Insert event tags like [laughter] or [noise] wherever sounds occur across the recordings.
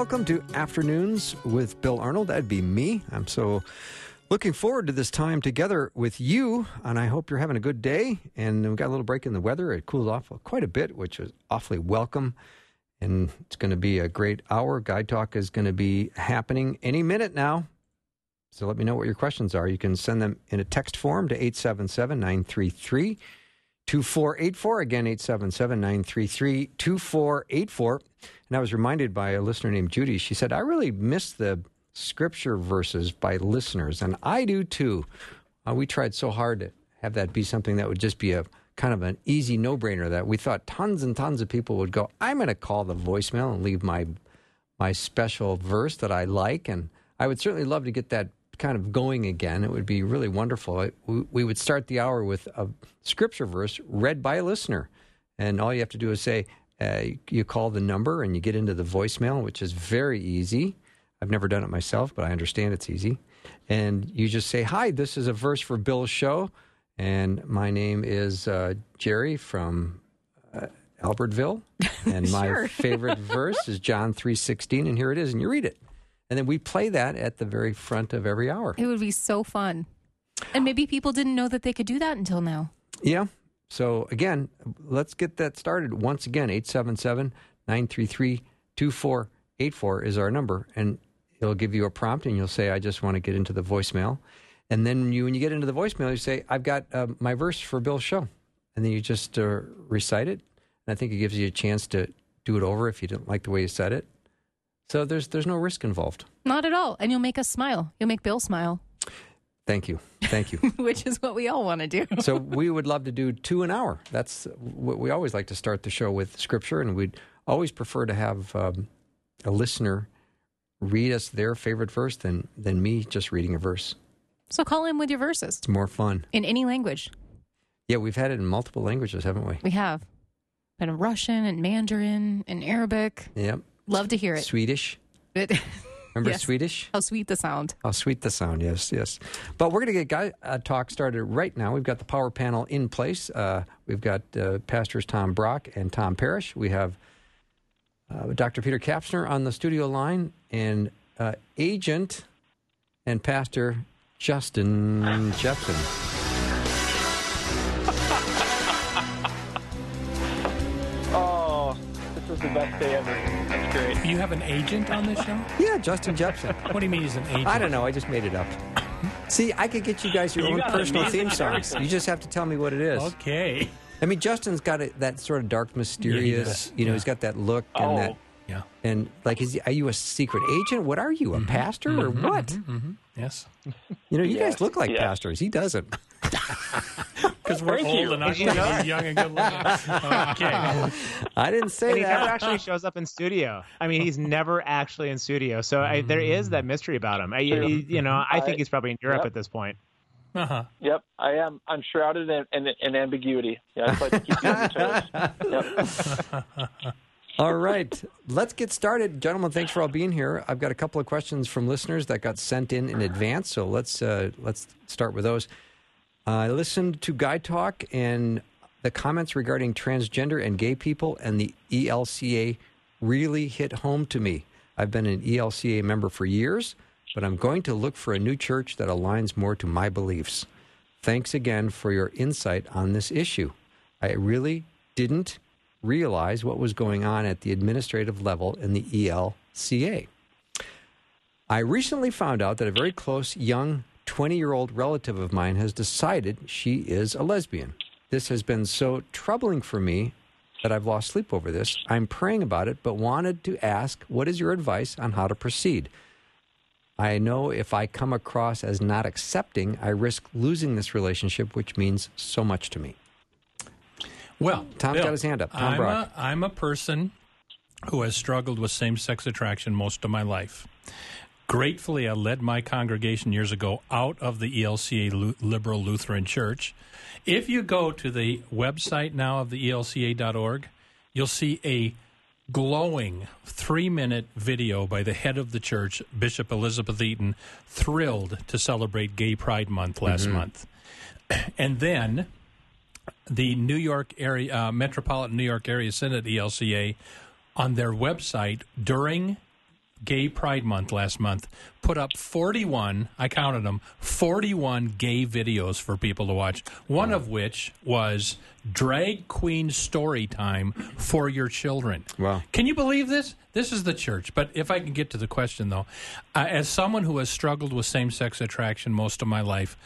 Welcome to Afternoons with Bill Arnold. That'd be me. I'm so looking forward to this time together with you, and I hope you're having a good day. And we got a little break in the weather. It cooled off quite a bit, which is awfully welcome. And it's going to be a great hour. Guy Talk is going to be happening any minute now. So let me know what your questions are. You can send them in a text form to 877 933 2484. Again, 877 933 2484. And I was reminded by a listener named Judy. She said, I really miss the scripture verses by listeners, and I do too. Uh, we tried so hard to have that be something that would just be a kind of an easy no brainer that we thought tons and tons of people would go, I'm going to call the voicemail and leave my my special verse that I like. And I would certainly love to get that kind of going again. It would be really wonderful. It, we, we would start the hour with a scripture verse read by a listener. And all you have to do is say, uh, you call the number and you get into the voicemail, which is very easy. I've never done it myself, but I understand it's easy. And you just say, Hi, this is a verse for Bill's show. And my name is uh, Jerry from uh, Albertville. [laughs] And my favorite [laughs] verse is John 3.16. And here it is. And you read it. And then we play that at the very front of every hour. It would be so fun. And maybe people didn't know that they could do that until now. Yeah. So again, let's get that started. Once again, 877 933 2484 is our number. And it'll give you a prompt and you'll say, I just want to get into the voicemail. And then you, when you get into the voicemail, you say, I've got uh, my verse for Bill's show. And then you just uh, recite it. And I think it gives you a chance to do it over if you didn't like the way you said it. So there's there's no risk involved. Not at all. And you'll make us smile. You'll make Bill smile, Thank you. Thank you. [laughs] which is what we all want to do. [laughs] so we would love to do two an hour. That's what we always like to start the show with scripture, and we'd always prefer to have um, a listener read us their favorite verse than than me just reading a verse. So call in with your verses It's more fun. in any language. Yeah, we've had it in multiple languages, haven't we? We have. Been in Russian and Mandarin and Arabic. Yep. Love to hear it. Swedish. It- [laughs] Remember Yes. Swedish? How sweet the sound. How sweet the sound, yes, yes. But we're going to get guy uh, talk started right now. We've got the power panel in place. Uh, we've got uh, pastors Tom Brock and Tom Parrish. We have uh, Dr. Peter Kapsner on the studio line and uh, agent and pastor Justin Jeppesen. [laughs] this is the best day ever. That's great. You have an agent on this show? Yeah, Justin Jeppesen. What do you mean he's an agent? I don't know. I just made it up. See, I could get you guys your You own personal theme songs. You just have to tell me what it is. Okay. I mean, Justin's got a, that sort of dark, mysterious. does. you know, Yeah. he's got that look and Oh. that. Yeah. And like, is he, are you a secret agent? What are you, a mm-hmm. pastor or mm-hmm. what? Mm-hmm. mm-hmm. Yes. You know, you Yes, guys look like yes. pastors. He doesn't. [laughs] Because we're Thank old you. and I'm You know? young and good looking. Okay. [laughs] I didn't and that. he never actually shows up in studio. I mean, he's never actually in studio. So I, there is that mystery about him. I, you, you know, I think he's probably in Europe yep. at this point. Uh-huh. Yep, I am. I'm shrouded in, in, in ambiguity. Yeah, I just like to keep you on your toes. [laughs] Yep. All right, let's get started, gentlemen. Thanks for all being here. I've got a couple of questions from listeners that got sent in in advance, so let's uh, let's start with those. I listened to Guy Talk and the comments regarding transgender and gay people and the ELCA really hit home to me. I've been an ELCA member for years, but I'm going to look for a new church that aligns more to my beliefs. Thanks again for your insight on this issue. I really didn't realize what was going on at the administrative level in the ELCA. I recently found out that a very close young 20 year old relative of mine has decided she is a lesbian. This has been so troubling for me that I've lost sleep over this. I'm praying about it, but wanted to ask what is your advice on how to proceed? I know if I come across as not accepting, I risk losing this relationship, which means so much to me. Well, Tom's Bill, got his hand up. Tom I'm Brock. a, I'm a person who has struggled with same sex attraction most of my life. Gratefully, I led my congregation years ago out of the ELCA Liberal Lutheran Church. If you go to the website now of the ELCA.org, you'll see a glowing three minute video by the head of the church, Bishop Elizabeth Eaton, thrilled to celebrate Gay Pride Month last mm-hmm. month. [clears throat] And then the New York area, uh, Metropolitan New York Area Synod, ELCA, on their website during Gay Pride Month last month, put up 41, I counted them, 41 gay videos for people to watch, one of which was Drag Queen Story Time for Your Children. Wow. Can you believe this? This is the church. But if I can get to the question, though, uh, as someone who has struggled with same sex attraction most of my life,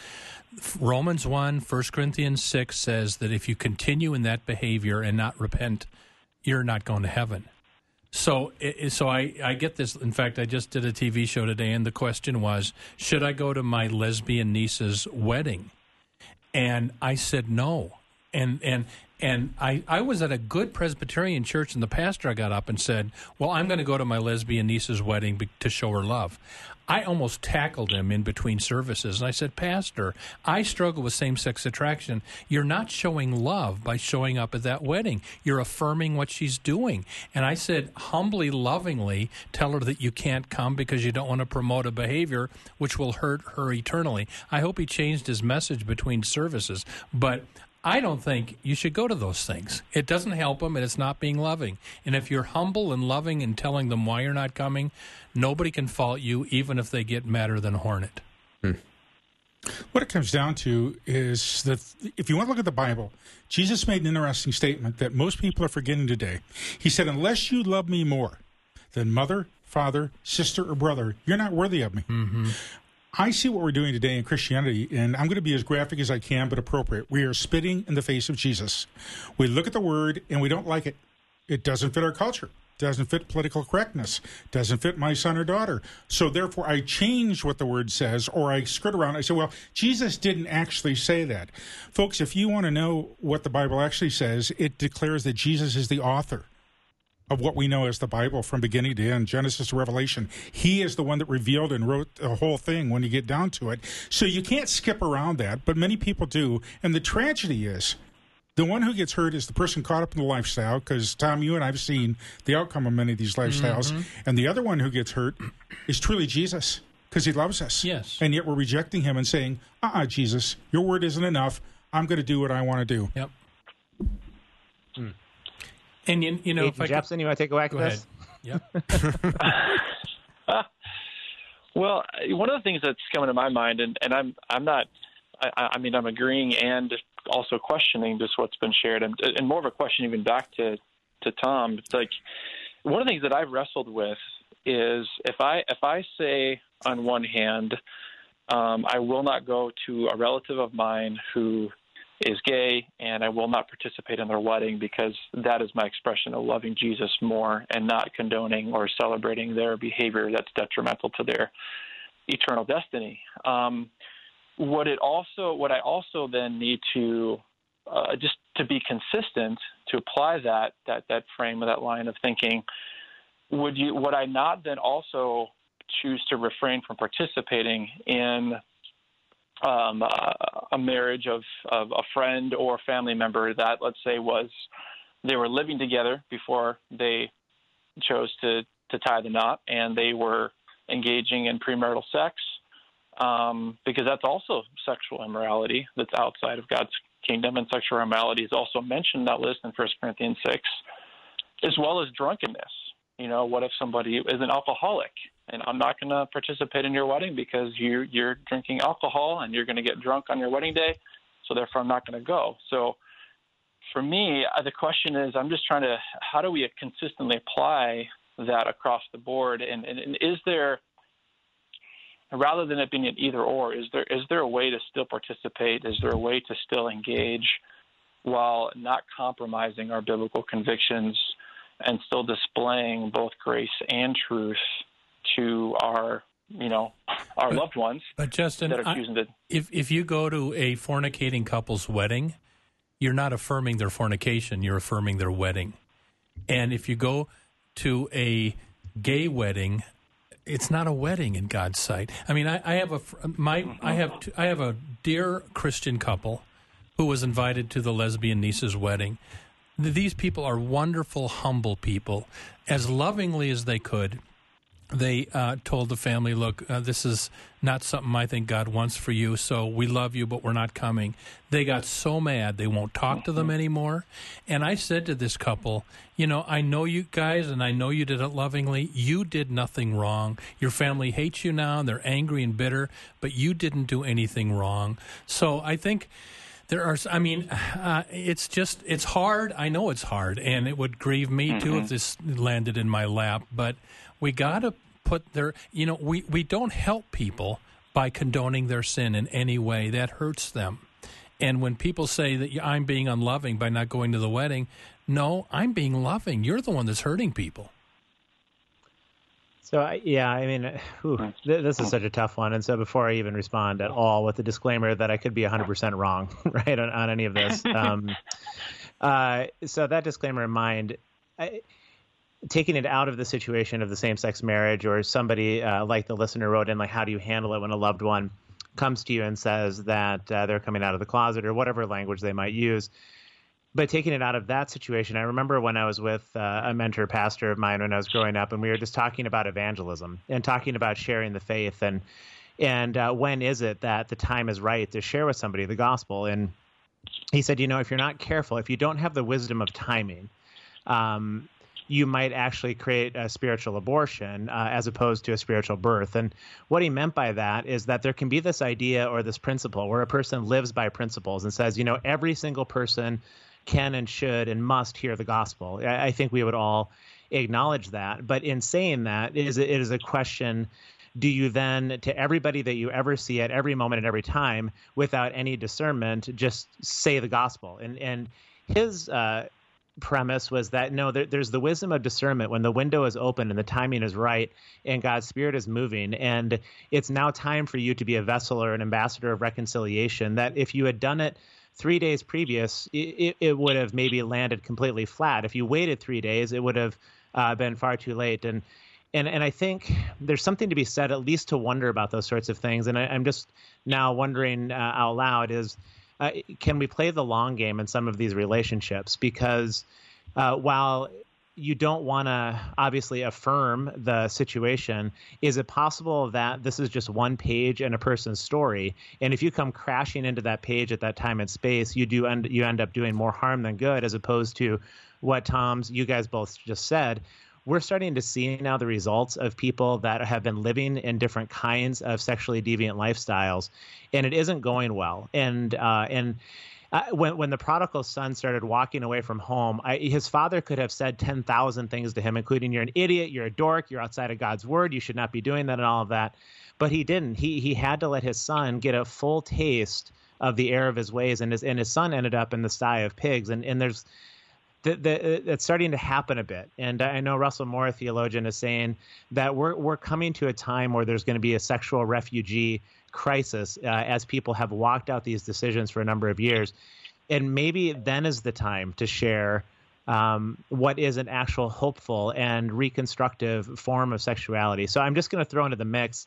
Romans 1, 1 Corinthians 6 says that if you continue in that behavior and not repent, you're not going to heaven. So, so I, I get this. In fact, I just did a TV show today, and the question was, should I go to my lesbian niece's wedding? And I said no. And and and I, I was at a good Presbyterian church, and the pastor got up and said, "Well, I'm going to go to my lesbian niece's wedding be- to show her love." I almost tackled him in between services, and I said, "Pastor, I struggle with same-sex attraction. You're not showing love by showing up at that wedding. You're affirming what she's doing." And I said, humbly, lovingly, tell her that you can't come because you don't want to promote a behavior which will hurt her eternally. I hope he changed his message between services, but I don't think you should go to those things. It doesn't help them, and it's not being loving. And if you're humble and loving and telling them why you're not coming, nobody can fault you, even if they get madder than a hornet. Hmm. What it comes down to is that if you want to look at the Bible, Jesus made an interesting statement that most people are forgetting today. He said, Unless you love me more than mother, father, sister, or brother, you're not worthy of me. Mm-hmm. I see what we're doing today in Christianity, and I'm going to be as graphic as I can, but appropriate. We are spitting in the face of Jesus. We look at the word and we don't like it. It doesn't fit our culture. Doesn't fit political correctness. Doesn't fit my son or daughter. So therefore, I change what the word says, or I skirt around. I say, well, Jesus didn't actually say that, folks. If you want to know what the Bible actually says, it declares that Jesus is the author of what we know as the Bible from beginning to end, Genesis to Revelation. He is the one that revealed and wrote the whole thing when you get down to it. So you can't skip around that, but many people do. And the tragedy is the one who gets hurt is the person caught up in the lifestyle, because Tom, you and I've seen the outcome of many of these lifestyles. And the other one who gets hurt is truly Jesus, because he loves us. Yes. And yet we're rejecting him and saying, uh uh Jesus, your word isn't enough. I'm going to do what I want to do. Yep. And you, you know, if I Agent could, you want to take a whack go at ahead. this? Yep. [laughs] [laughs] Well, one of the things that's coming to my mind, and, and I'm I'm not, I, I mean I'm agreeing and also questioning just what's been shared, and, and more of a question even back to to Tom. It's like one of the things that I've wrestled with is if I if I say on one hand, um, I will not go to a relative of mine who is gay, and I will not participate in their wedding because that is my expression of loving Jesus more and not condoning or celebrating their behavior that's detrimental to their eternal destiny. Um, what it also, what I also then need to uh, just to be consistent to apply that that that frame of that line of thinking. Would you? Would I not then also choose to refrain from participating in um, a, a marriage of, of a friend or family member that, let's say, was they were living together before they chose to, to tie the knot and they were engaging in premarital sex, um, because that's also sexual immorality that's outside of God's kingdom, and sexual immorality is also mentioned in that list in 1 Corinthians 6, as well as drunkenness. You know, what if somebody is an alcoholic and I'm not going to participate in your wedding because you you're drinking alcohol and you're going to get drunk on your wedding day, so therefore I'm not going to go. So for me, uh, the question is, I'm just trying to how do we consistently apply that across the board, and, and, and is there rather than it being an either or, is there is there a way to still participate? Is there a way to still engage while not compromising our biblical convictions and still displaying both grace and truth to our you know our But- loved ones But Justin, that are I- choosing to if if you go to a fornicating couple's wedding, you're not affirming their fornication; you're affirming their wedding. And if you go to a gay wedding, it's not a wedding in God's sight. I mean, I, I have a my I have t- I have a dear Christian couple who was invited to the lesbian niece's wedding. These people are wonderful, humble people, as lovingly as they could they uh, told the family, "Look, uh, this is not something I think God wants for you. So we love you, but we're not coming." They got so mad they won't talk to them anymore. And I said to this couple, "You know, I know you guys, and I know you did it lovingly. You did nothing wrong. Your family hates you now, and they're angry and bitter, but you didn't do anything wrong." So I think there are i mean [sighs] uh, it's just it's hard i know it's hard and it would grieve me too if this landed in my lap but we got to put their you know we we don't help people by condoning their sin in any way that hurts them and when people say that i'm being unloving by not going to the wedding no i'm being loving you're the one that's hurting people So I- yeah, I mean, [sighs] whew, this is such a tough one. And so before I even respond at all, with the disclaimer that I could be 100% wrong, [laughs] right, on, on any of this. [laughs] Um, uh, so that disclaimer in mind, I, taking it out of the situation of the same-sex marriage, or somebody uh, like the listener wrote in, like, how do you handle it when a loved one comes to you and says that uh, they're coming out of the closet, or whatever language they might use but taking it out of that situation, I remember when I was with uh, a mentor pastor of mine when I was growing up, and we were just talking about evangelism and talking about sharing the faith and and uh, when is it that the time is right to share with somebody the gospel? And he said, you know, if you're not careful, if you don't have the wisdom of timing, um, you might actually create a spiritual abortion uh, as opposed to a spiritual birth. And what he meant by that is that there can be this idea or this principle where a person lives by principles and says, you know, every single person can and should and must hear the gospel. I, I think we would all acknowledge that. But in saying that, it is, it is a question do you then to everybody that you ever see at every moment and every time without any discernment just say the gospel and and his uh, premise was that no there, there's the wisdom of discernment. When the window is open and the timing is right and god's spirit is moving and it's now time for you to be a vessel or an ambassador of reconciliation that if you had done it three days previous it, it would have maybe landed completely flat. If you waited three days it would have uh, been far too late. And and and I think there's something to be said, at least to wonder about those sorts of things. And I, I'm just now wondering uh, out loud: is uh, can we play the long game in some of these relationships? Because uh, while you don't want to obviously affirm the situation, is it possible that this is just one page in a person's story, and if you come crashing into that page at that time and space, you do end you end up doing more harm than good, as opposed to what Tom's you guys both just said we're starting to see now the results of people that have been living in different kinds of sexually deviant lifestyles, and it isn't going well. And uh, and uh, when when the prodigal son started walking away from home, I, his father could have said ten thousand things to him, including "You're an idiot, you're a dork, you're outside of God's word, you should not be doing that," and all of that. But he didn't. He he had to let his son get a full taste of the error of his ways, and his and his son ended up in the sty of pigs. And and there's the, the, it's starting to happen a bit. And I know Russell Moore, a theologian, is saying that we're we're coming to a time where there's going to be a sexual refugee crisis uh, as people have walked out these decisions for a number of years, and maybe then is the time to share. Um, what is an actual hopeful and reconstructive form of sexuality? So I'm just going to throw into the mix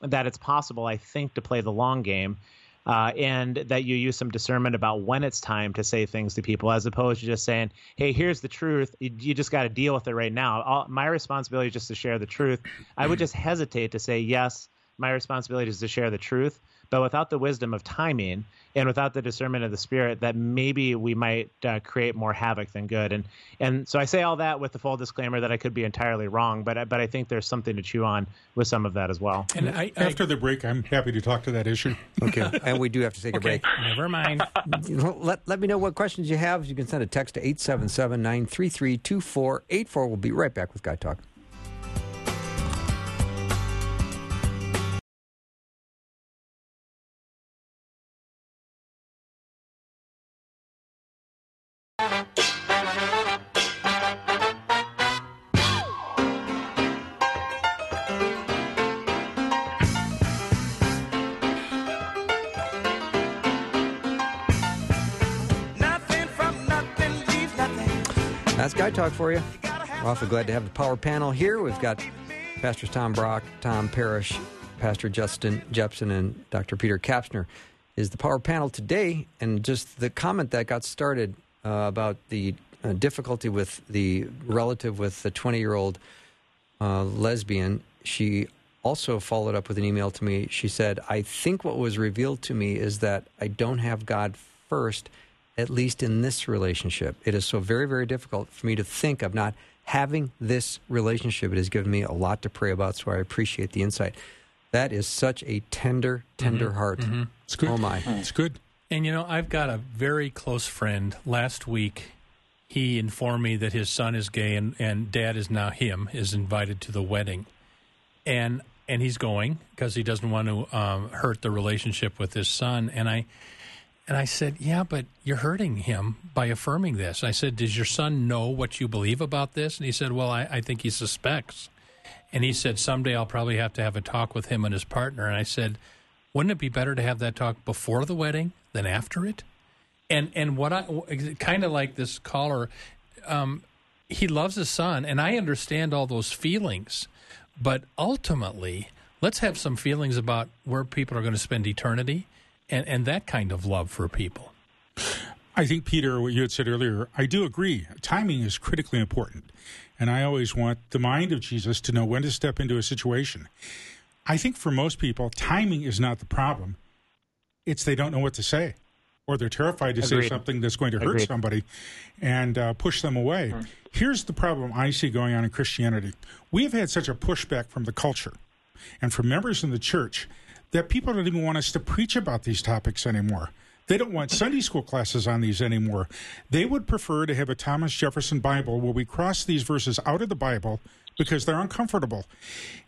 that it's possible, I think, to play the long game uh, and that you use some discernment about when it's time to say things to people as opposed to just saying, hey, here's the truth. You, you just got to deal with it right now. All, my responsibility is just to share the truth. I would just hesitate to say, yes, my responsibility is to share the truth. But without the wisdom of timing and without the discernment of the spirit, that maybe we might uh, create more havoc than good. And and so I say all that with the full disclaimer that I could be entirely wrong, but I- but I think there's something to chew on with some of that as well. And I, I After the break, I'm happy to talk to that issue. [laughs] Okay. and we do have to take okay, a break. never mind. [laughs] Let, let me know what questions you have. You can send a text to 877 933 2484. We'll be right back with Guy Talk. Glad to have the power panel here. We've got Pastors Tom Brock, Tom Parrish, Pastor Justin Jeppesen, and Dr. Peter Kapsner is the power panel today. And just the comment that got started uh, about the uh, difficulty with the relative with the 20 year old uh, lesbian, she also followed up with an email to me. She said, I think what was revealed to me is that I don't have God first, at least in this relationship. It is so very, very difficult for me to think of not having this relationship. It has given me a lot to pray about, so I appreciate the insight. That is such a tender, tender Mm-hmm. heart. It's good. Oh, my. It's good. And you know, I've got a very close friend. Last week, he informed me that his son is gay, and, and dad is now him is invited to the wedding, and and he's going because he doesn't want to um, hurt the relationship with his son. And I and I said, yeah, but you're hurting him by affirming this. I said, does your son know what you believe about this? And he said, well, I, I think he suspects. And he said, someday I'll probably have to have a talk with him and his partner. And I said, wouldn't it be better to have that talk before the wedding than after it? And and what I kind of like this caller, um, he loves his son, and I understand all those feelings, but ultimately, let's have some feelings about where people are going to spend eternity, and and that kind of love for people. I think, Peter, what you had said earlier, I do agree. Timing is critically important. And I always want the mind of Jesus to know when to step into a situation. I think for most people, timing is not the problem. It's they don't know what to say, or they're terrified to say something that's going to hurt Agreed. somebody and uh, push them away. Here's the problem I see going on in Christianity we've had such a pushback from the culture and from members in the church that people don't even want us to preach about these topics anymore. They don't want Sunday school classes on these anymore. They would prefer to have a Thomas Jefferson Bible where we cross these verses out of the Bible because they're uncomfortable.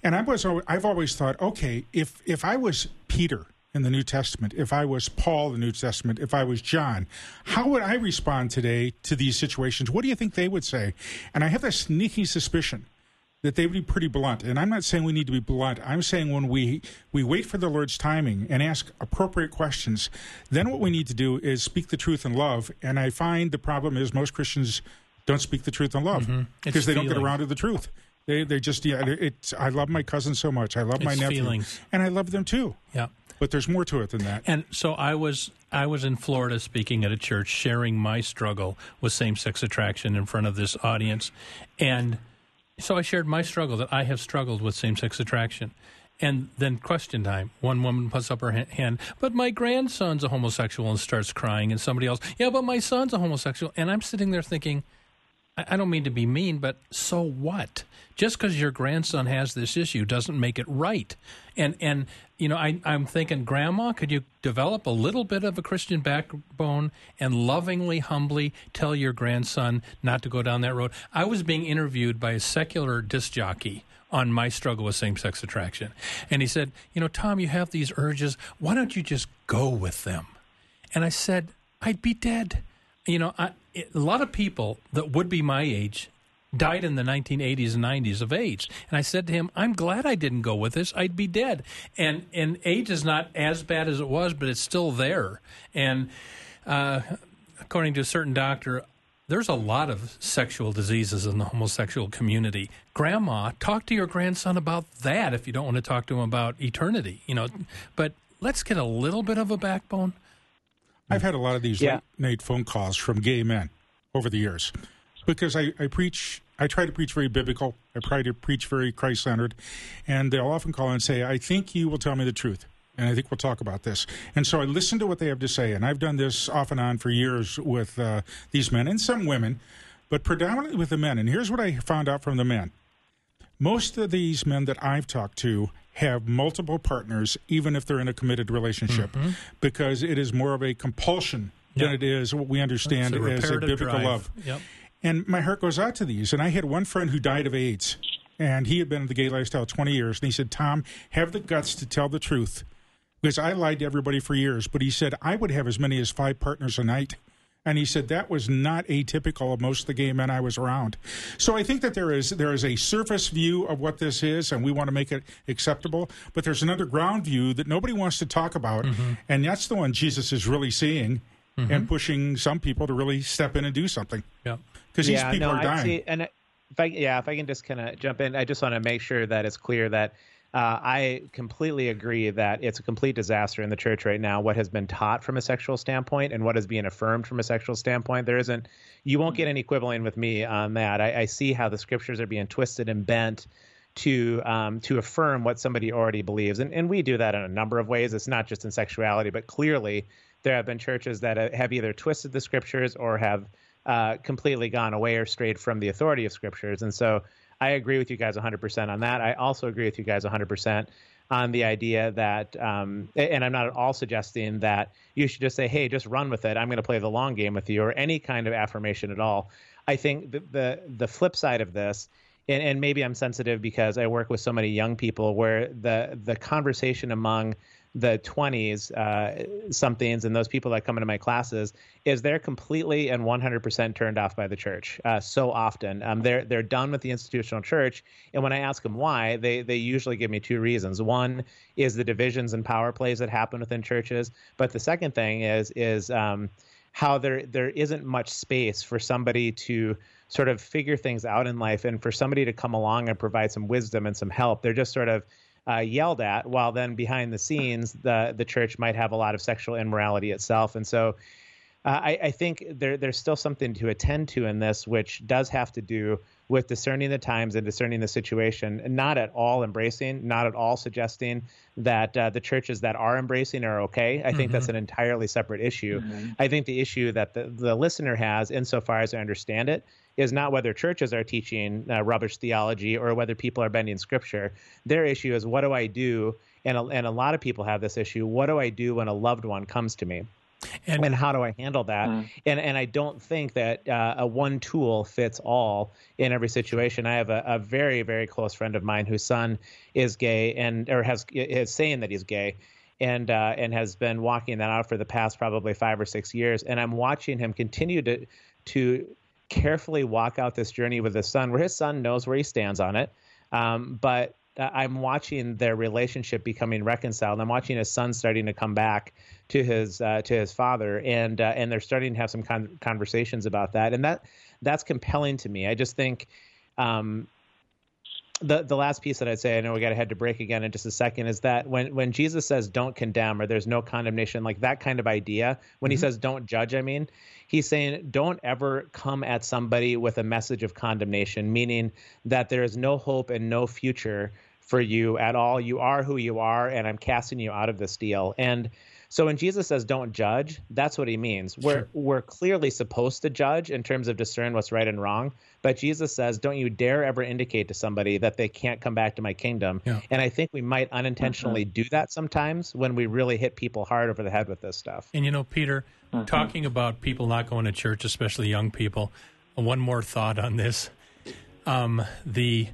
And I was I've always thought, okay, if if I was Peter in the New Testament, if I was Paul in the New Testament, if I was John, how would I respond today to these situations? What do you think they would say? And I have this sneaky suspicion that they would be pretty blunt. And I'm not saying we need to be blunt. I'm saying when we we wait for the Lord's timing and ask appropriate questions, then what we need to do is speak the truth in love. And I find the problem is most Christians don't speak the truth in love mm-hmm. because It's they don't get around to the truth. They they just yeah. It's I love my cousin so much. I love my It's nephew, feelings. and I love them too. Yeah. But there's more to it than that. And so I was I was in Florida speaking at a church, sharing my struggle with same sex attraction in front of this audience, and so I shared my struggle that I have struggled with same sex attraction. And then question time. One woman puts up her hand, but my grandson's a homosexual and starts crying, and somebody else, yeah, but my son's a homosexual. And I'm sitting there thinking, I don't mean to be mean, but so what? Just because your grandson has this issue doesn't make it right. And and you know, I, I'm thinking, Grandma, could you develop a little bit of a Christian backbone and lovingly, humbly tell your grandson not to go down that road? I was being interviewed by a secular disc jockey on my struggle with same sex attraction, and he said, you know, Tom, you have these urges. Why don't you just go with them? And I said, I'd be dead. You know, I, a lot of people that would be my age died in the 1980s and 90s of AIDS. And I said to him, I'm glad I didn't go with this. I'd be dead. And and AIDS is not as bad as it was, but it's still there. And uh, according to a certain doctor, there's a lot of sexual diseases in the homosexual community. Grandma, talk to your grandson about that if you don't want to talk to him about eternity, you know. But let's get a little bit of a backbone. I've had a lot of these Yeah. late night phone calls from gay men over the years because I, I preach, I try to preach very biblical. I try to preach very Christ centered. And they'll often call and say, I think you will tell me the truth. And I think we'll talk about this. And so I listen to what they have to say. And I've done this off and on for years with uh, these men and some women, but predominantly with the men. And here's what I found out from the men most of these men that I've talked to have multiple partners, even if they're in a committed relationship, mm-hmm. because it is more of a compulsion than it is what we understand a as a biblical drive. love. Yep. And my heart goes out to these. And I had one friend who died of AIDS, and he had been in the gay lifestyle 20 years. And he said, Tom, have the guts to tell the truth. Because I lied to everybody for years. But he said, I would have as many as five partners a night. And he said that was not atypical of most of the gay men I was around. So I think that there is there is a surface view of what this is, and we want to make it acceptable. But there's an underground view that nobody wants to talk about, mm-hmm. and that's the one Jesus is really seeing and mm-hmm. pushing some people to really step in and do something Yeah, because these yeah, people no, are dying. see, and if I yeah, if I can just kind of jump in, I just want to make sure that it's clear that uh, I completely agree that it's a complete disaster in the church right now. What has been taught from a sexual standpoint and what is being affirmed from a sexual standpoint, there isn't. You won't get any quibbling with me on that. I, I see how the scriptures are being twisted and bent to um, to affirm what somebody already believes, and and we do that in a number of ways. It's not just in sexuality, but clearly there have been churches that have either twisted the scriptures or have uh, completely gone away or strayed from the authority of scriptures, and so I agree with you guys 100% on that. I also agree with you guys 100% on the idea that, um, and I'm not at all suggesting that you should just say, hey, just run with it. I'm going to play the long game with you, or any kind of affirmation at all. I think the, the, the flip side of this, and, and maybe I'm sensitive because I work with so many young people, where the the conversation among the 20s uh, somethings and those people that come into my classes is they're completely and 100% turned off by the church uh, so often. Um, they're they're done with the institutional church. And when i ask them why they they usually give me two reasons. One is the divisions and power plays that happen within churches. But the second thing is is um, how there there isn't much space for somebody to sort of figure things out in life and for somebody to come along and provide some wisdom and some help. They're just sort of uh, yelled at, while then behind the scenes, the the church might have a lot of sexual immorality itself. And so, uh, I, I, think there there's still something to attend to in this, which does have to do with discerning the times and discerning the situation, not at all embracing, not at all suggesting that uh, the churches that are embracing are okay. I think mm-hmm. that's an entirely separate issue. Mm-hmm. I think the issue that the, the listener has, insofar as I understand it, is not whether churches are teaching uh, rubbish theology or whether people are bending scripture. Their issue is what do I do? And a, and a lot of people have this issue. What do I do when a loved one comes to me? And, and how do I handle that? Mm. And and I don't think that uh, a one tool fits all in every situation. I have a, a very very close friend of mine whose son is gay and or has is saying that he's gay, and uh, and has been walking that out for the past probably five or six years. And I'm watching him continue to to carefully walk out this journey with his son, where his son knows where he stands on it. Um, but uh, I'm watching their relationship becoming reconciled. I'm watching his son starting to come back to his uh, to his father, and uh, and they're starting to have some con- conversations about that, and that that's compelling to me. I just think um, the the last piece that I'd say, I know we got to head to break again in just a second, is that when when Jesus says don't condemn or there's no condemnation, like that kind of idea, when mm-hmm. he says don't judge, I mean, he's saying don't ever come at somebody with a message of condemnation, meaning that there is no hope and no future for you at all. You are who you are, and I'm casting you out of this deal. And so when Jesus says don't judge, that's what he means. We're sure. we're clearly supposed to judge in terms of discern what's right and wrong, but Jesus says, "Don't you dare ever indicate to somebody that they can't come back to my kingdom." Yeah. And I think we might unintentionally mm-hmm. do that sometimes when we really hit people hard over the head with this stuff. And you know, Peter, mm-hmm. talking about people not going to church, especially young people. One more thought on this: um, the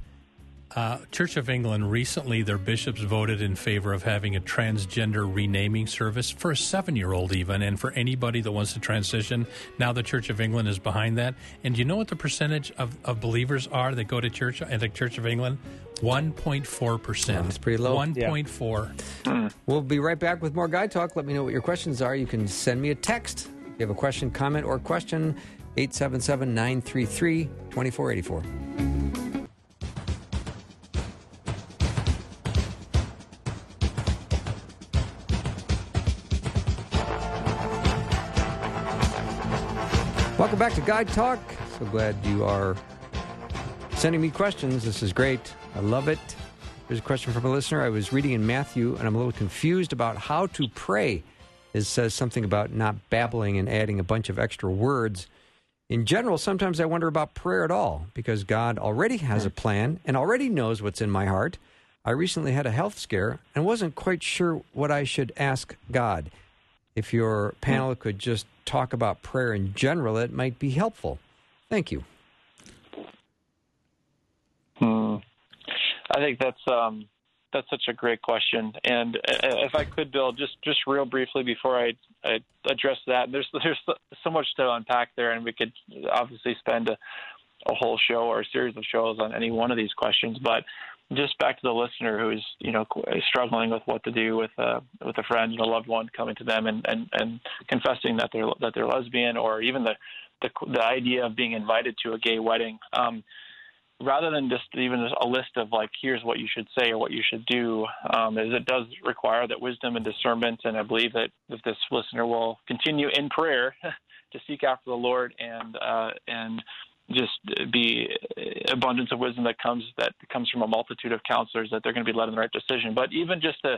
uh, Church of England recently, their bishops voted in favor of having a transgender renaming service for a seven year old, even, and for anybody that wants to transition. Now, the Church of England is behind that. And do you know what the percentage of, of believers are that go to church at the Church of England? 1.4%. That's pretty low. 1.4. Yeah. We'll be right back with more Guy Talk. Let me know what your questions are. You can send me a text. If you have a question, comment, or question, 877 933 2484. Back to Guy Talk. So glad you are sending me questions. This is great. I love it. There's a question from a listener. I was reading in Matthew and I'm a little confused about how to pray. It says something about not babbling and adding a bunch of extra words. In general, sometimes I wonder about prayer at all because God already has a plan and already knows what's in my heart. I recently had a health scare and wasn't quite sure what I should ask God. If your panel could just talk about prayer in general, it might be helpful. Thank you. Hmm. I think that's um, that's such a great question. And uh, if I could, Bill, just just real briefly before I, I address that, there's there's so much to unpack there, and we could obviously spend a, a whole show or a series of shows on any one of these questions. But just back to the listener who's you know struggling with what to do with a uh, with a friend, a loved one coming to them and and and confessing that they're that they're lesbian, or even the the, the idea of being invited to a gay wedding. Um, rather than just even a list of like here's what you should say or what you should do um, is it does require that wisdom and discernment and i believe that if this listener will continue in prayer [laughs] to seek after the lord and uh, and just be abundance of wisdom that comes that comes from a multitude of counselors that they're going to be led in the right decision but even just a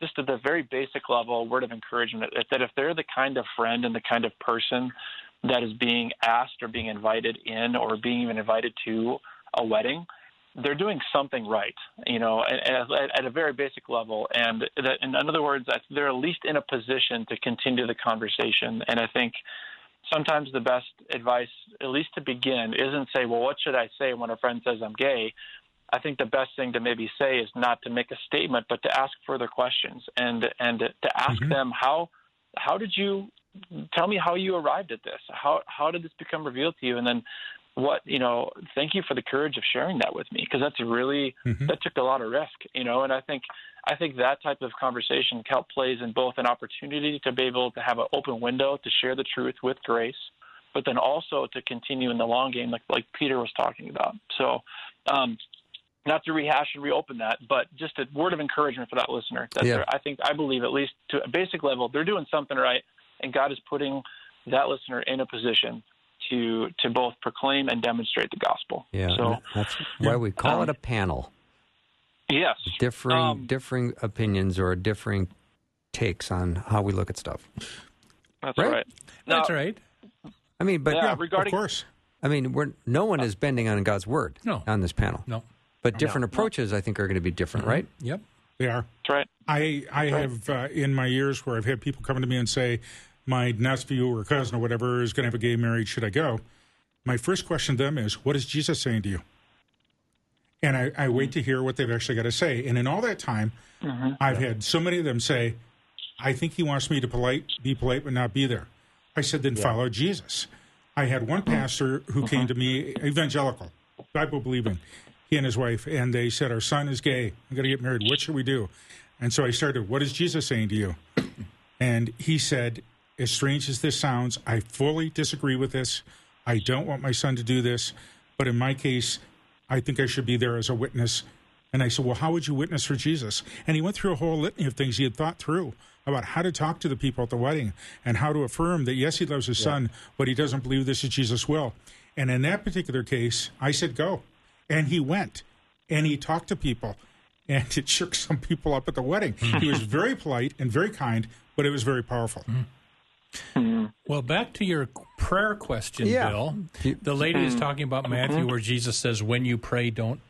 just at the very basic level word of encouragement that if they're the kind of friend and the kind of person that is being asked or being invited in or being even invited to a wedding, they're doing something right, you know, at, at a very basic level. And that, in other words, they're at least in a position to continue the conversation. And I think sometimes the best advice, at least to begin, isn't say, well, what should I say when a friend says I'm gay? I think the best thing to maybe say is not to make a statement, but to ask further questions and and to ask mm-hmm. them how how did you tell me how you arrived at this? How how did this become revealed to you? And then what you know thank you for the courage of sharing that with me because that's really mm-hmm. that took a lot of risk you know and i think i think that type of conversation help plays in both an opportunity to be able to have an open window to share the truth with grace but then also to continue in the long game like like peter was talking about so um not to rehash and reopen that, but just a word of encouragement for that listener. That yeah. I think I believe at least to a basic level, they're doing something right, and God is putting that listener in a position to to both proclaim and demonstrate the gospel. Yeah, so that's why we call um, it a panel. Yes, differing um, differing opinions or differing takes on how we look at stuff. That's right. right. Now, that's right. I mean, but yeah, yeah, regarding, of course. I mean, we're no one is bending on God's word no. on this panel. No, but different no. approaches, I think, are going to be different, mm-hmm. right? Yep, they are. That's right. I I right. have uh, in my years where I've had people come to me and say, my nephew or cousin or whatever is going to have a gay marriage. Should I go? My first question to them is, what is Jesus saying to you? And I, I wait to hear what they've actually got to say. And in all that time, mm-hmm. I've had so many of them say, I think he wants me to polite, be polite, but not be there. I said, then yeah. follow Jesus. I had one pastor who came to me, evangelical, Bible believing, he and his wife, and they said, Our son is gay. I'm going to get married. What should we do? And so I started, What is Jesus saying to you? And he said, as strange as this sounds, I fully disagree with this. I don't want my son to do this. But in my case, I think I should be there as a witness. And I said, Well, how would you witness for Jesus? And he went through a whole litany of things he had thought through about how to talk to the people at the wedding and how to affirm that, yes, he loves his yeah. son, but he doesn't believe this is Jesus' will. And in that particular case, I said, Go. And he went and he talked to people and [laughs] it shook some people up at the wedding. he was very polite and very kind, but it was very powerful. Mm-hmm. Mm-hmm. Well, back to your prayer question, yeah. Bill. The lady is mm-hmm. talking about Matthew, where Jesus says, "When you pray, don't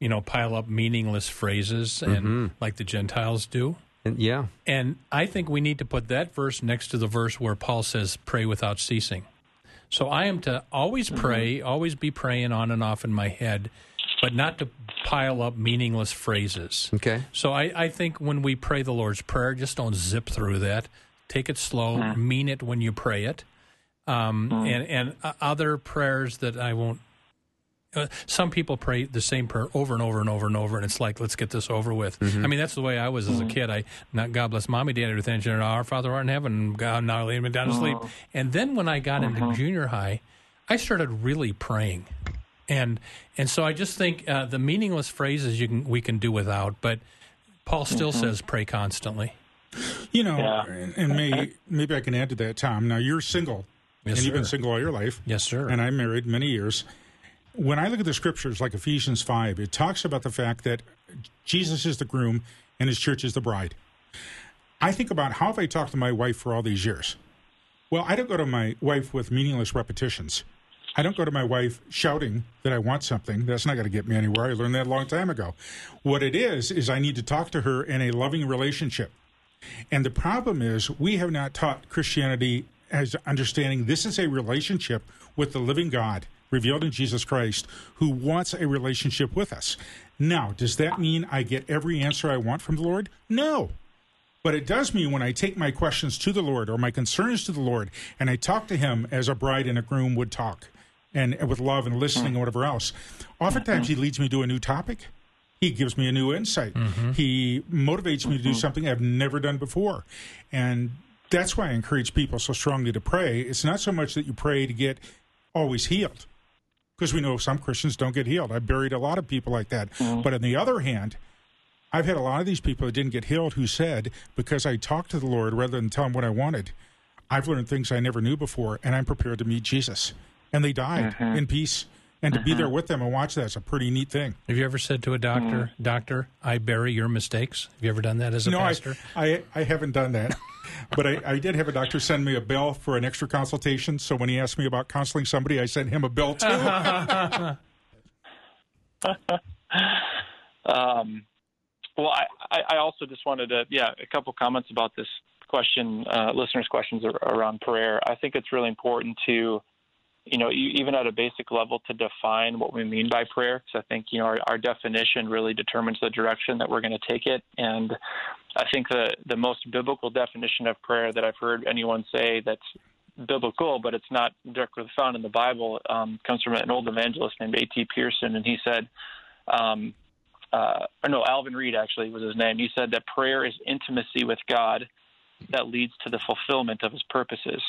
you know pile up meaningless phrases and mm-hmm. like the Gentiles do." And, yeah, and I think we need to put that verse next to the verse where Paul says, "Pray without ceasing." So I am to always mm-hmm. pray, always be praying on and off in my head, but not to pile up meaningless phrases. Okay. So I, I think when we pray the Lord's Prayer, just don't zip through that Take it slow. Mm. Mean it when you pray it. Um, mm. And and uh, other prayers that I won't. Uh, some people pray the same prayer over and over and over and over, and it's like, let's get this over with. Mm-hmm. I mean, that's the way I was as a mm. kid. I not God bless mommy, daddy, with attention. Our Father art in heaven, God now lay me down to sleep. And then when I got into mm-hmm. junior high, I started really praying, and and so I just think uh, the meaningless phrases you can we can do without, but Paul still mm-hmm. says pray constantly. You know, yeah. and, may, maybe I can add to that, Tom. Now you're single, yes, and sir. you've been single all your life. Yes, sir. And I'm married many years. When I look at the scriptures, like Ephesians five, it talks about the fact that Jesus is the groom and His church is the bride. I think about how have I talked to my wife for all these years? Well, I don't go to my wife with meaningless repetitions. I don't go to my wife shouting that I want something. That's not going to get me anywhere. I learned that a long time ago. What it is, is I need to talk to her in a loving relationship. And the problem is, we have not taught Christianity as understanding this is a relationship with the living God revealed in Jesus Christ who wants a relationship with us. Now, does that mean I get every answer I want from the Lord? No. But it does mean when I take my questions to the Lord or my concerns to the Lord and I talk to Him as a bride and a groom would talk and with love and listening and whatever else, oftentimes He leads me to a new topic he gives me a new insight. Mm-hmm. He motivates me to do mm-hmm. something I've never done before. And that's why I encourage people so strongly to pray. It's not so much that you pray to get always healed. because we know some Christians don't get healed. I buried a lot of people like that. But on the other hand, I've had a lot of these people that didn't get healed who said, because I talked to the Lord rather than tell him what I wanted, I've learned things I never knew before, and I'm prepared to meet Jesus. And they died in peace. And to be there with them and watch that is a pretty neat thing. Have you ever said to a doctor, "Doctor, I bury your mistakes"? Have you ever done that as a no, I, pastor? I, I haven't done that. [laughs] but I, I did have a doctor send me a bill for an extra consultation. So when he asked me about counseling somebody, I sent him a bill too. [laughs] Um, well, I, I I also just wanted to, yeah, a couple comments about this question, uh, listeners' questions around prayer. I think it's really important to, you know, even at a basic level, to define what we mean by prayer. Because I think, you know, our, our definition really determines the direction that we're going to take it. And I think the the most biblical definition of prayer that I've heard anyone say that's biblical, but it's not directly found in the Bible, um, comes from an old evangelist named A.T. Pierson, and he said. Um, uh, or no, Alvin Reid actually was his name. He said that prayer is intimacy with God that leads to the fulfillment of His purposes.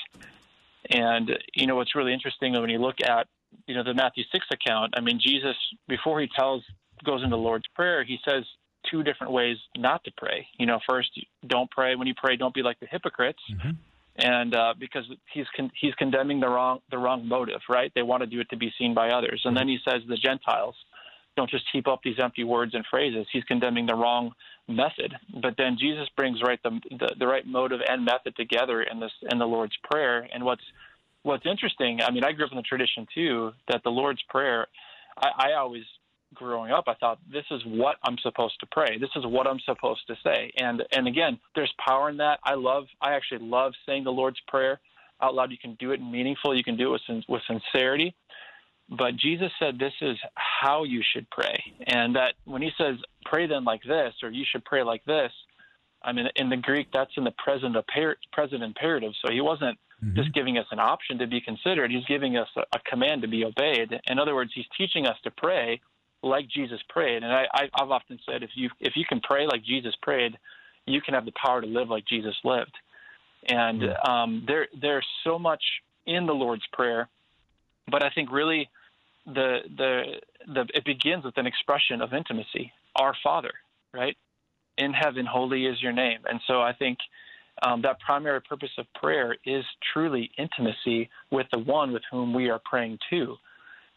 And you know what's really interesting when you look at you know the Matthew six account. I mean, Jesus before he tells goes into the Lord's prayer, he says two different ways not to pray. You know, first, don't pray when you pray. Don't be like the hypocrites. And uh, because he's con- he's condemning the wrong the wrong motive, right? They want to do it to be seen by others. And then he says the Gentiles, don't just heap up these empty words and phrases. He's condemning the wrong method. But then Jesus brings right the, the the right motive and method together in this in the Lord's prayer. And what's what's interesting, I mean, I grew up in the tradition too that the Lord's prayer. I, I always growing up, I thought this is what I'm supposed to pray. This is what I'm supposed to say. And and again, there's power in that. I love. I actually love saying the Lord's prayer out loud. You can do it meaningful. You can do it with, with sincerity. But Jesus said this is how you should pray, and that when he says pray then like this, or you should pray like this, I mean in the Greek that's in the present present imperative. So he wasn't just giving us an option to be considered; he's giving us a, a command to be obeyed. In other words, he's teaching us to pray like Jesus prayed. And I, I've often said if you if you can pray like Jesus prayed, you can have the power to live like Jesus lived. And um, there there's so much in the Lord's prayer, but I think really the the the it begins with an expression of intimacy. Our Father, right? In heaven, holy is your name. And so I think um, that primary purpose of prayer is truly intimacy with the one with whom we are praying to.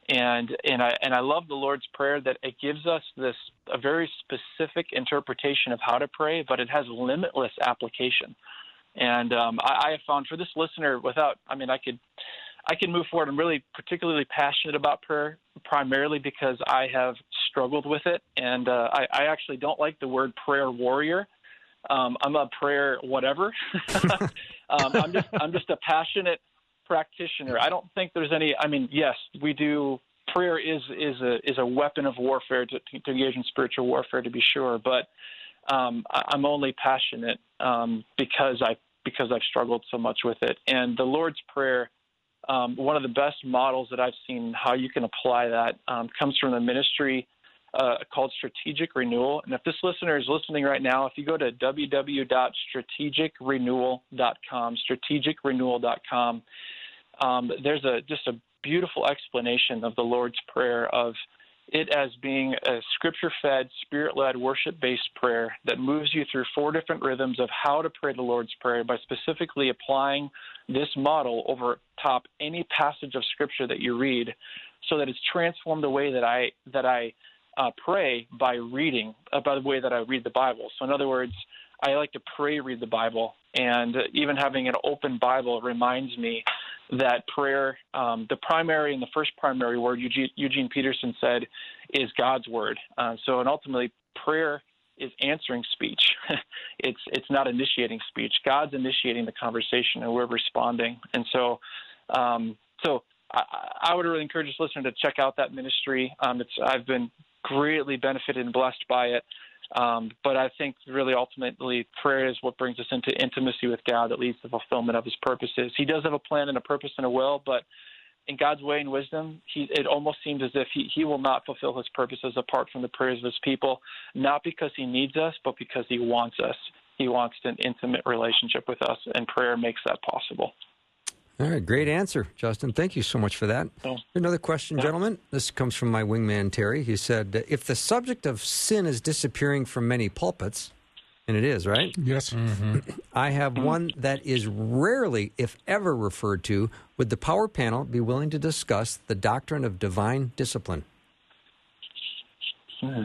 And and I and I love the Lord's prayer that it gives us this a very specific interpretation of how to pray, but it has limitless application. And um, I, I have found for this listener, without I mean, I could I can move forward. I'm really particularly passionate about prayer, primarily because I have struggled with it, and uh, I, I actually don't like the word prayer warrior. Um, I'm a prayer whatever. [laughs] um, I'm just I'm just a passionate practitioner. I don't think there's any. I mean, yes, we do. Prayer is is a is a weapon of warfare to, to engage in spiritual warfare, to be sure. But um, I, I'm only passionate um, because I because I've struggled so much with it. And the Lord's prayer, um, one of the best models that I've seen how you can apply that um, comes from the ministry uh, called Strategic Renewal. And if this listener is listening right now, if you go to www.strategicrenewal.com, strategicrenewal.com, um, there's a just a beautiful explanation of the Lord's Prayer of it as being a scripture-fed, spirit-led, worship-based prayer that moves you through four different rhythms of how to pray the Lord's Prayer by specifically applying this model over top any passage of scripture that you read, so that it's transformed the way that I that I uh, pray by reading, uh, by the way that I read the Bible. So, in other words, I like to pray, read the Bible, and even having an open Bible reminds me that prayer, um, the primary and the first primary word, Eugene, Eugene Peterson said, is God's word. Uh, so, and ultimately, prayer is answering speech. [laughs] it's it's not initiating speech. God's initiating the conversation, and we're responding. And so, um, so I, I would really encourage this listener to check out that ministry. Um, it's I've been greatly benefited and blessed by it. Um, but I think really ultimately prayer is what brings us into intimacy with God that leads to fulfillment of his purposes. He does have a plan and a purpose and a will, but in God's way and wisdom, he, it almost seems as if he, he will not fulfill his purposes apart from the prayers of his people, not because he needs us, but because he wants us. He wants an intimate relationship with us, and prayer makes that possible. All right, great answer, Justin. Thank you so much for that. Oh. Another question, gentlemen. This comes from my wingman, Terry. He said, If the subject of sin is disappearing from many pulpits, and it is, right? Yes. Mm-hmm. [clears throat] I have mm-hmm. one that is rarely, if ever, referred to. Would the power panel be willing to discuss the doctrine of divine discipline? Hmm.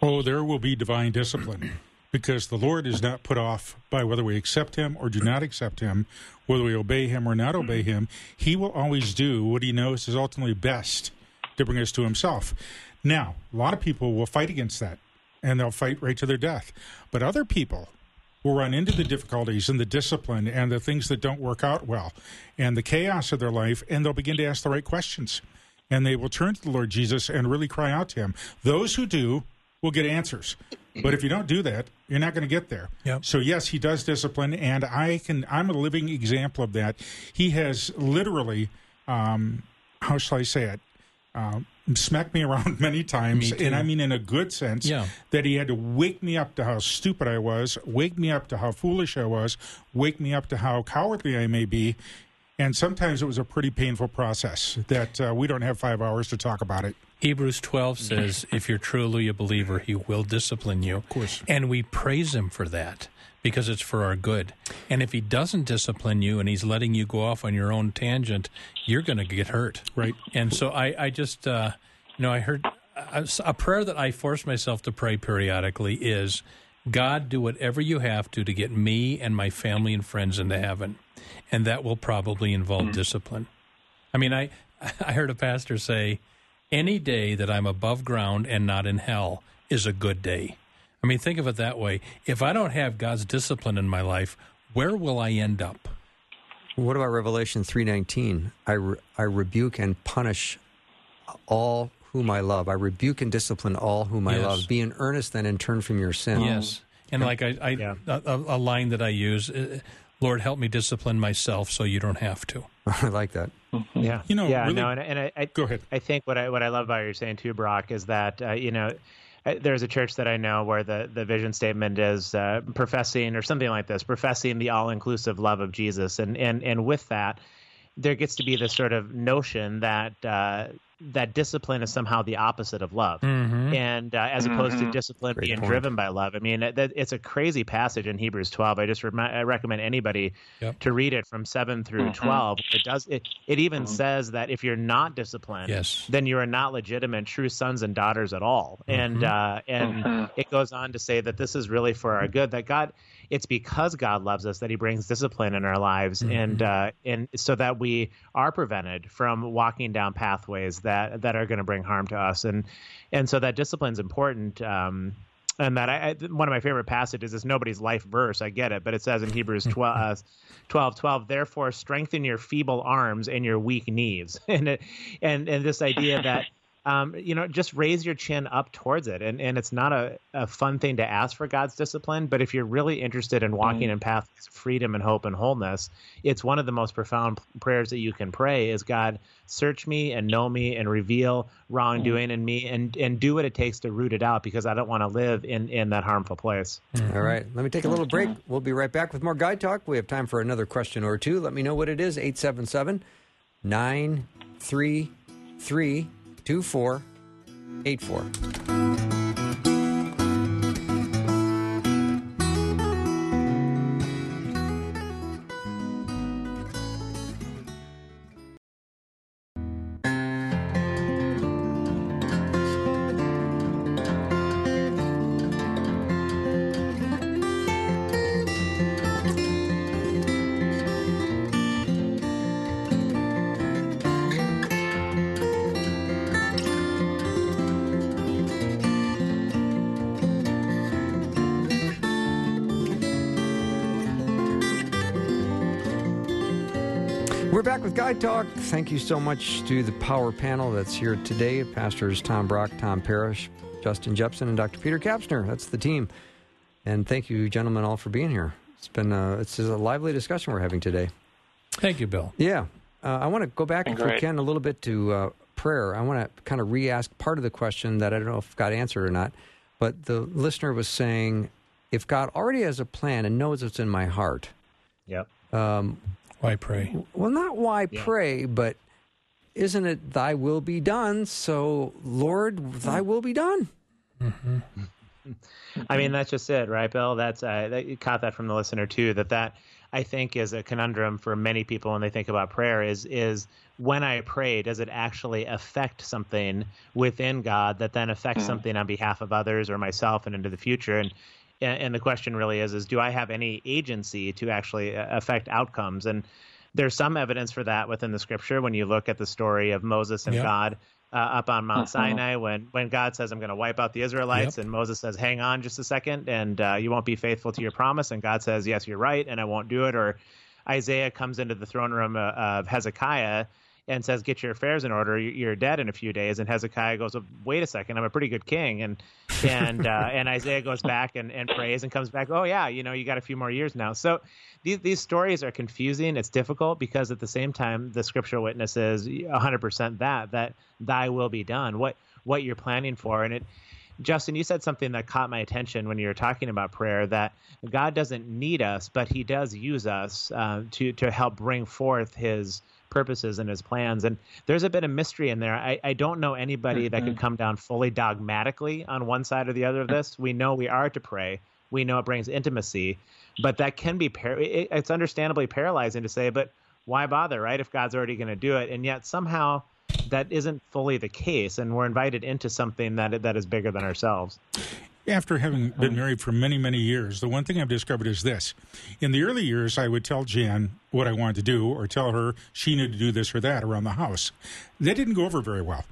Oh, there will be divine discipline because the Lord is not put off by whether we accept him or do not accept him, whether we obey him or not obey mm-hmm. him. He will always do what he knows is ultimately best to bring us to himself. Now, a lot of people will fight against that and they'll fight right to their death. But other people will run into the difficulties and the discipline and the things that don't work out well and the chaos of their life and they'll begin to ask the right questions and they will turn to the Lord Jesus and really cry out to him. Those who do will get answers. But if you don't do that, you're not going to get there. Yep. So yes, he does discipline, and I can. I'm a living example of that. He has literally, um, how shall I say it, um, smacked me around [laughs] many times, Me and I mean in a good sense. Yeah. That he had to wake me up to how stupid I was, wake me up to how foolish I was, wake me up to how cowardly I may be. And sometimes it was a pretty painful process that uh, we don't have five hours to talk about it. Hebrews 12 says, if you're truly a believer, he will discipline you. Of course. And we praise him for that because it's for our good. And if he doesn't discipline you and he's letting you go off on your own tangent, you're going to get hurt. Right. And so I, I just, uh, you know, I heard a, a prayer that I force myself to pray periodically is God, do whatever you have to to get me and my family and friends into heaven. And that will probably involve discipline. I mean, I, [laughs] I heard a pastor say, any day that I'm above ground and not in hell is a good day. I mean, think of it that way. If I don't have God's discipline in my life, where will I end up? What about Revelation 3:19? I re- I rebuke and punish all whom I love. I rebuke and discipline all whom I love. Be in earnest then and turn from your sin. Yes. And like I, I Yeah. a, a- a line that I use, uh, Lord, help me discipline myself so you don't have to. [laughs] I like that. Yeah, You know, yeah, really- no, and, and I, I Go ahead. I think what I what I love about what you're saying too, Brock, is that uh, you know. There's a church that I know where the, the vision statement is uh, professing or something like this, professing the all inclusive love of Jesus, and and and with that, there gets to be this sort of notion that uh, that discipline is somehow the opposite of love, mm-hmm. and uh, as opposed to mm-hmm. discipline Great being point. driven by love. I mean, that, it's a crazy passage in Hebrews 12. I just rem- I recommend anybody Yep. to read it from seven through mm-hmm. 12. It does it. It even says that if you're not disciplined, Yes. then you are not legitimate true sons and daughters at all. And uh, and it goes on to say that this is really for our good. That God, it's because God loves us that He brings discipline in our lives, and uh, and so that we are prevented from walking down pathways that that are going to bring harm to us. And and so that discipline is important. Um, and that I, I one of my favorite passages is nobody's life verse. I get it, but it says in Hebrews [laughs] 12, uh, 12, 12, therefore strengthen your feeble arms and your weak knees, [laughs] and it, and and this idea that. Um, you know, just raise your chin up towards it, and and it's not a, a fun thing to ask for God's discipline. But if you're really interested in walking in paths of freedom and hope and wholeness, it's one of the most profound prayers that you can pray. Is God search me and know me and reveal wrongdoing in me, and and do what it takes to root it out because I don't want to live in in that harmful place. All right. Let me take a little break. We'll be right back with more Guy Talk. We have time for another question or two. Let me know what it is. 877 933 2484. Back with Guy Talk. Thank you so much to the power panel that's here today. Pastors Tom Brock, Tom Parrish, Justin Jeppesen, and Dr. Peter Kapsner. That's the team. And thank you, gentlemen, all for being here. It's been uh, it's a lively discussion we're having today. Thank you, Bill. Yeah. Uh, I want to go back, if we can, a little bit to uh, prayer. I want to kind of re ask part of the question that I don't know if got answered or not. But the listener was saying, if God already has a plan and knows what's in my heart, Yep. um, Why pray? Well, not why Yeah. pray, but isn't it thy will be done? So, Lord, thy will be done. [laughs] I mean, that's just it, right, Bill? That's uh, that, you caught that from the listener too. That that I think is a conundrum for many people when they think about prayer. Is is when I pray, does it actually affect something within God that then affects something on behalf of others or myself and into the future? And and the question really is: is do I have any agency to actually uh, affect outcomes? And there's some evidence for that within the scripture when you look at the story of Moses and Yep. God uh, up on Mount Sinai when when God says I'm going to wipe out the Israelites Yep. and Moses says hang on just a second and uh, you won't be faithful to your promise and God says yes you're right and I won't do it or Isaiah comes into the throne room uh, of Hezekiah and says get your affairs in order You- you're dead in a few days and Hezekiah goes wait a second I'm a pretty good king and and uh, [laughs] and Isaiah goes back and, and prays and comes back oh yeah you know you got a few more years now so these these stories are confusing. It's difficult because at the same time, the scriptural witness is 100% that that thy will be done. What what you're planning for, and it. Justin, you said something that caught my attention when you were talking about prayer. That God doesn't need us, but He does use us uh, to to help bring forth His purposes and His plans. And there's a bit of mystery in there. I, I don't know anybody that could mm-hmm. come down fully dogmatically on one side or the other of this. We know we are to pray. We know it brings intimacy, but that can be par- it, it's understandably paralyzing to say but why bother right if god's already going to do it and yet somehow that isn't fully the case and we're invited into something that that is bigger than ourselves After having been married for many, many years, the one thing I've discovered is this. In the early years, I would tell Jan what I wanted to do or tell her she needed to do this or that around the house. That didn't go over very well.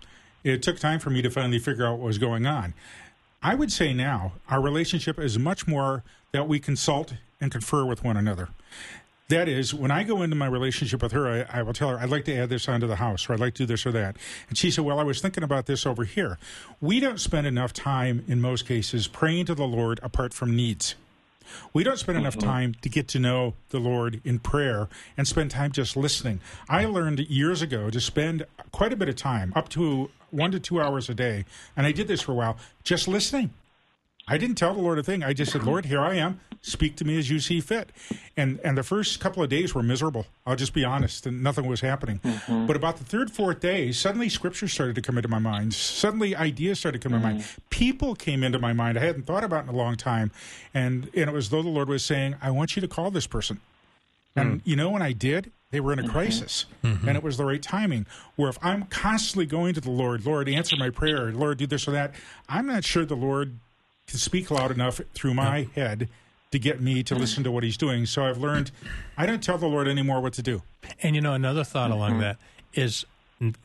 It took time for me to finally figure out what was going on. I would say now our relationship is much more that we consult and confer with one another. That is, when I go into my relationship with her, I, I will tell her, I'd like to add this onto the house, or I'd like to do this or that. And she said, Well, I was thinking about this over here. We don't spend enough time, in most cases, praying to the Lord apart from needs. We don't spend enough mm-hmm. time to get to know the Lord in prayer and spend time just listening. I learned years ago to spend quite a bit of time, up to one to two hours a day, and I did this for a while, just listening. I didn't tell the Lord a thing. I just said, [laughs] Lord, here I am. Speak to me as you see fit. And and the first couple of days were miserable. I'll just be honest, and nothing was happening. Mm-hmm. But about the third, fourth day, suddenly scripture started to come into my mind. Suddenly ideas started to come into my mind. Mm. People came into my mind I hadn't thought about in a long time. And and it was though the Lord was saying, I want you to call this person. And mm. you know when I did, they were in a mm-hmm. crisis, mm-hmm. and it was the right timing. Where if I'm constantly going to the Lord, Lord, answer my prayer, Lord, do this or that, I'm not sure the Lord can speak loud enough through my head to get me to listen to what He's doing. So I've learned I don't tell the Lord anymore what to do. And you know, another thought along mm-hmm. that is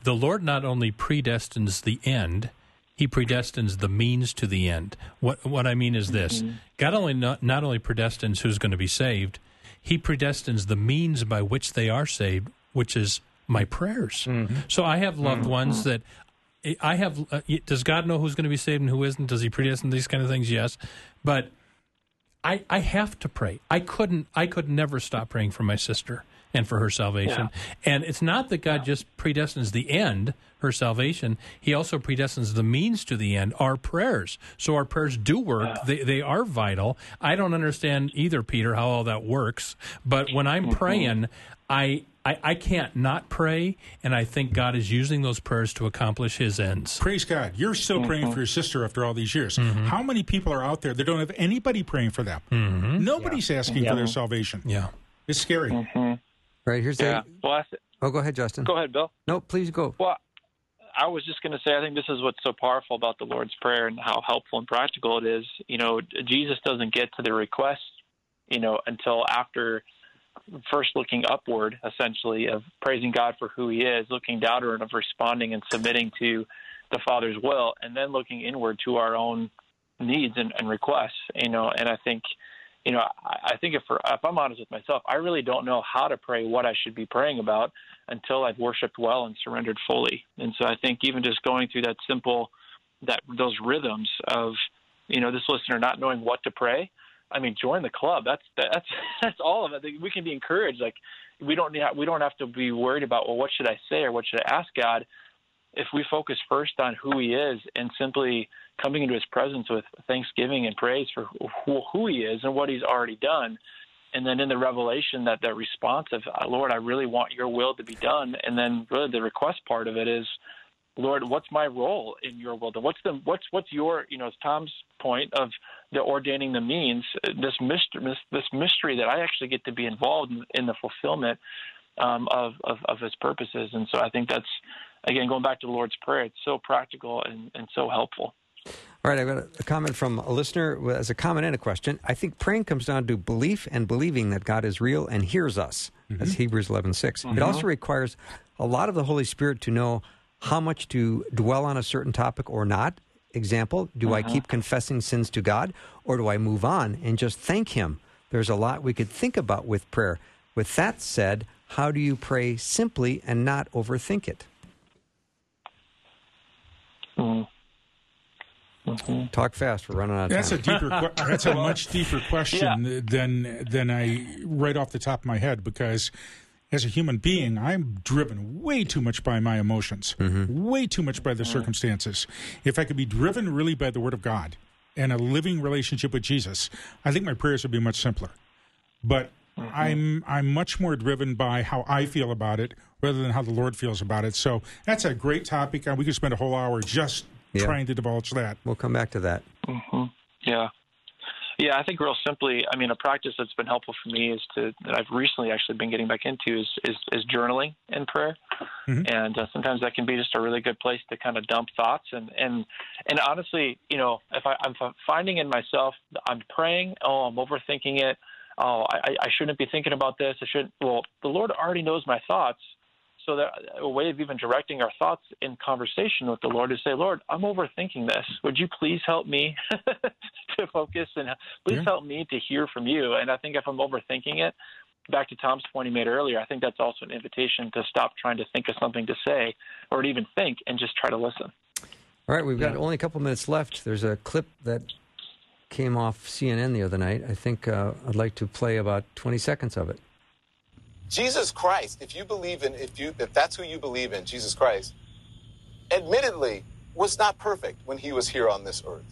the Lord not only predestines the end, He predestines the means to the end. What what I mean is this: mm-hmm. God only not, not only predestines who's going to be saved, He predestines the means by which they are saved, which is my prayers. Mm-hmm. So I have loved ones that. I have. Uh, does God know who's going to be saved and who isn't? Does He predestine these kind of things? Yes, but I, I have to pray. I couldn't. I could never stop praying for my sister and for her salvation. And it's not that God just predestines the end, her salvation. He also predestines the means to the end, our prayers. So our prayers do work. They they are vital. I don't understand either, Peter, how all that works. But when I'm mm-hmm. praying, I. I, I can't not pray, and I think God is using those prayers to accomplish His ends. Praise God. You're still praying mm-hmm. for your sister after all these years. Mm-hmm. How many people are out there that don't have anybody praying for them? Nobody's asking for their salvation. Yeah. It's scary. Right here's Yeah. the. Well, Oh, go ahead, Justin. go ahead, Bill. No, please go. Well, I was just going to say, I think this is what's so powerful about the Lord's Prayer and how helpful and practical it is. You know, Jesus doesn't get to the request, you know, until after first looking upward, essentially, of praising God for who He is, looking downward of responding and submitting to the Father's will, and then looking inward to our own needs and, and requests. You know, and I think, you know, I, I think if, if I'm honest with myself, I really don't know how to pray what I should be praying about until I've worshipped well and surrendered fully. And so I think even just going through that simple, that those rhythms of, you know, this listener not knowing what to pray. I mean, join the club. That's that's [laughs] that's all of it. We can be encouraged. Like we don't need, we don't have to be worried about well, what should I say or what should I ask God. If we focus first on who He is and simply coming into His presence with thanksgiving and praise for who, who He is and what He's already done, and then in the revelation that that response of uh, Lord, I really want Your will to be done, and then really the request part of it is, Lord, what's my role in Your will? and What's the what's what's Your you know as Tom's point of the ordaining the means this mystery this mystery that I actually get to be involved in, in the fulfillment um, of, of of His purposes, and so I think that's again going back to the Lord's prayer. It's so practical and, and so helpful. All right, I've got a comment from a listener as a comment and a question. I think praying comes down to belief and believing that God is real and hears us. Mm-hmm. That's Hebrews 11 6. It mm-hmm. also requires a lot of the Holy Spirit to know how much to dwell on a certain topic or not. Example, do I uh-huh. keep confessing sins to God or do I move on and just thank Him? There's a lot we could think about with prayer. With that said, how do you pray simply and not overthink it? Mm. Mm-hmm. Talk fast. We're running out of That's a time. deeper. que- [laughs] that's a much deeper question than than I right off the top of my head because as a human being, I'm driven way too much by my emotions, mm-hmm. way too much by the mm. circumstances. If I could be driven really by the Word of God and a living relationship with Jesus, I think my prayers would be much simpler. But mm-hmm. I'm I'm much more driven by how I feel about it rather than how the Lord feels about it. So that's a great topic, and we could spend a whole hour just Yeah. trying to divulge that. We'll come back to that. hmm Yeah. Yeah, I think real simply, I mean, a practice that's been helpful for me is to that I've recently actually been getting back into is is, is journaling in prayer, Mhm. and uh, sometimes that can be just a really good place to kind of dump thoughts and and and honestly, you know, if I, I'm finding in myself, I'm praying, oh, I'm overthinking it, oh, I, I shouldn't be thinking about this, I shouldn't. Well, the Lord already knows my thoughts, so that a way of even directing our thoughts in conversation with the Lord is say, Lord, I'm overthinking this. Would you please help me [laughs] to focus and please Yeah. help me to hear from you? And I think if I'm overthinking it, back to Tom's point he made earlier, I think that's also an invitation to stop trying to think of something to say or to even think and just try to listen. All right, we've got only a couple minutes left. There's a clip that came off CNN the other night. I think uh, I'd like to play about 20 seconds of it. Jesus Christ, if you believe in, if you, if that's who you believe in, Jesus Christ, admittedly was not perfect when he was here on this earth.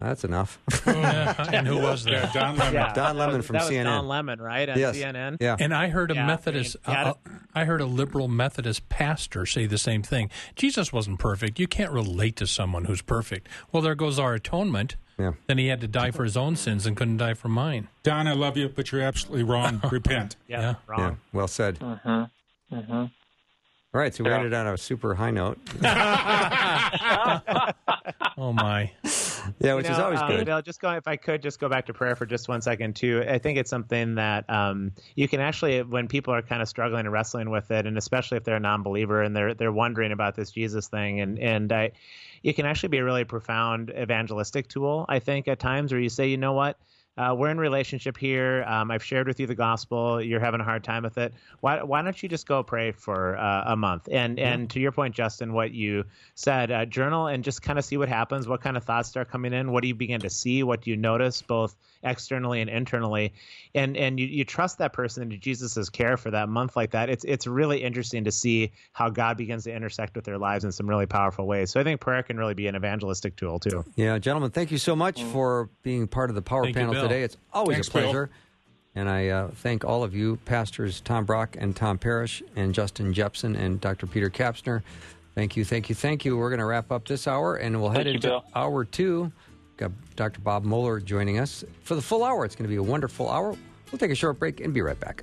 That's enough. [laughs] and who was Yeah, that? Don Lemon. Yeah, Don Lemon from that was CNN. Don Lemon, right? On yes. CNN. Yeah. And I heard a Yeah, I Methodist, mean, yeah, uh, I heard a liberal Methodist pastor say the same thing. Jesus wasn't perfect. You can't relate to someone who's perfect. Well, there goes our atonement. Yeah. Then he had to die for his own sins and couldn't die for mine. Don, I love you, but you're absolutely wrong. [laughs] Repent. Yeah, Yeah. Yeah, wrong. well said. Mm-hmm. Mm-hmm. All right, so we Yeah. ended on a super high note. [laughs] [laughs] Oh my! Yeah, which You is know, always um, good. Bill, just go if I could just go back to prayer for just one second too. I think it's something that um, you can actually, when people are kind of struggling and wrestling with it, and especially if they're a non-believer and they're they're wondering about this Jesus thing, and and I, it can actually be a really profound evangelistic tool. I think at times where you say, you know what. Uh, we're in relationship here. Um, I've shared with you the gospel. You're having a hard time with it. Why, why don't you just go pray for uh, a month? And and to your point, Justin, what you said, uh, journal and just kind of see what happens. What kind of thoughts start coming in? What do you begin to see? What do you notice, both externally and internally? And and you, you trust that person into Jesus' care for that month like that. It's it's really interesting to see how God begins to intersect with their lives in some really powerful ways. So I think prayer can really be an evangelistic tool too. Yeah, gentlemen, thank you so much for being part of the Power Thank Panel Bill. today. It's always Thanks, a Bill. pleasure. And I uh, thank all of you, Pastors Tom Brock and Tom Parrish, and Justin Jeppesen and Dr. Peter Kapsner. Thank you, thank you, thank you. We're going to wrap up this hour, and we'll head Thank into Bill. hour two. Got Dr. Bob Moeller joining us for the full hour. It's going to be a wonderful hour. We'll take a short break and be right back.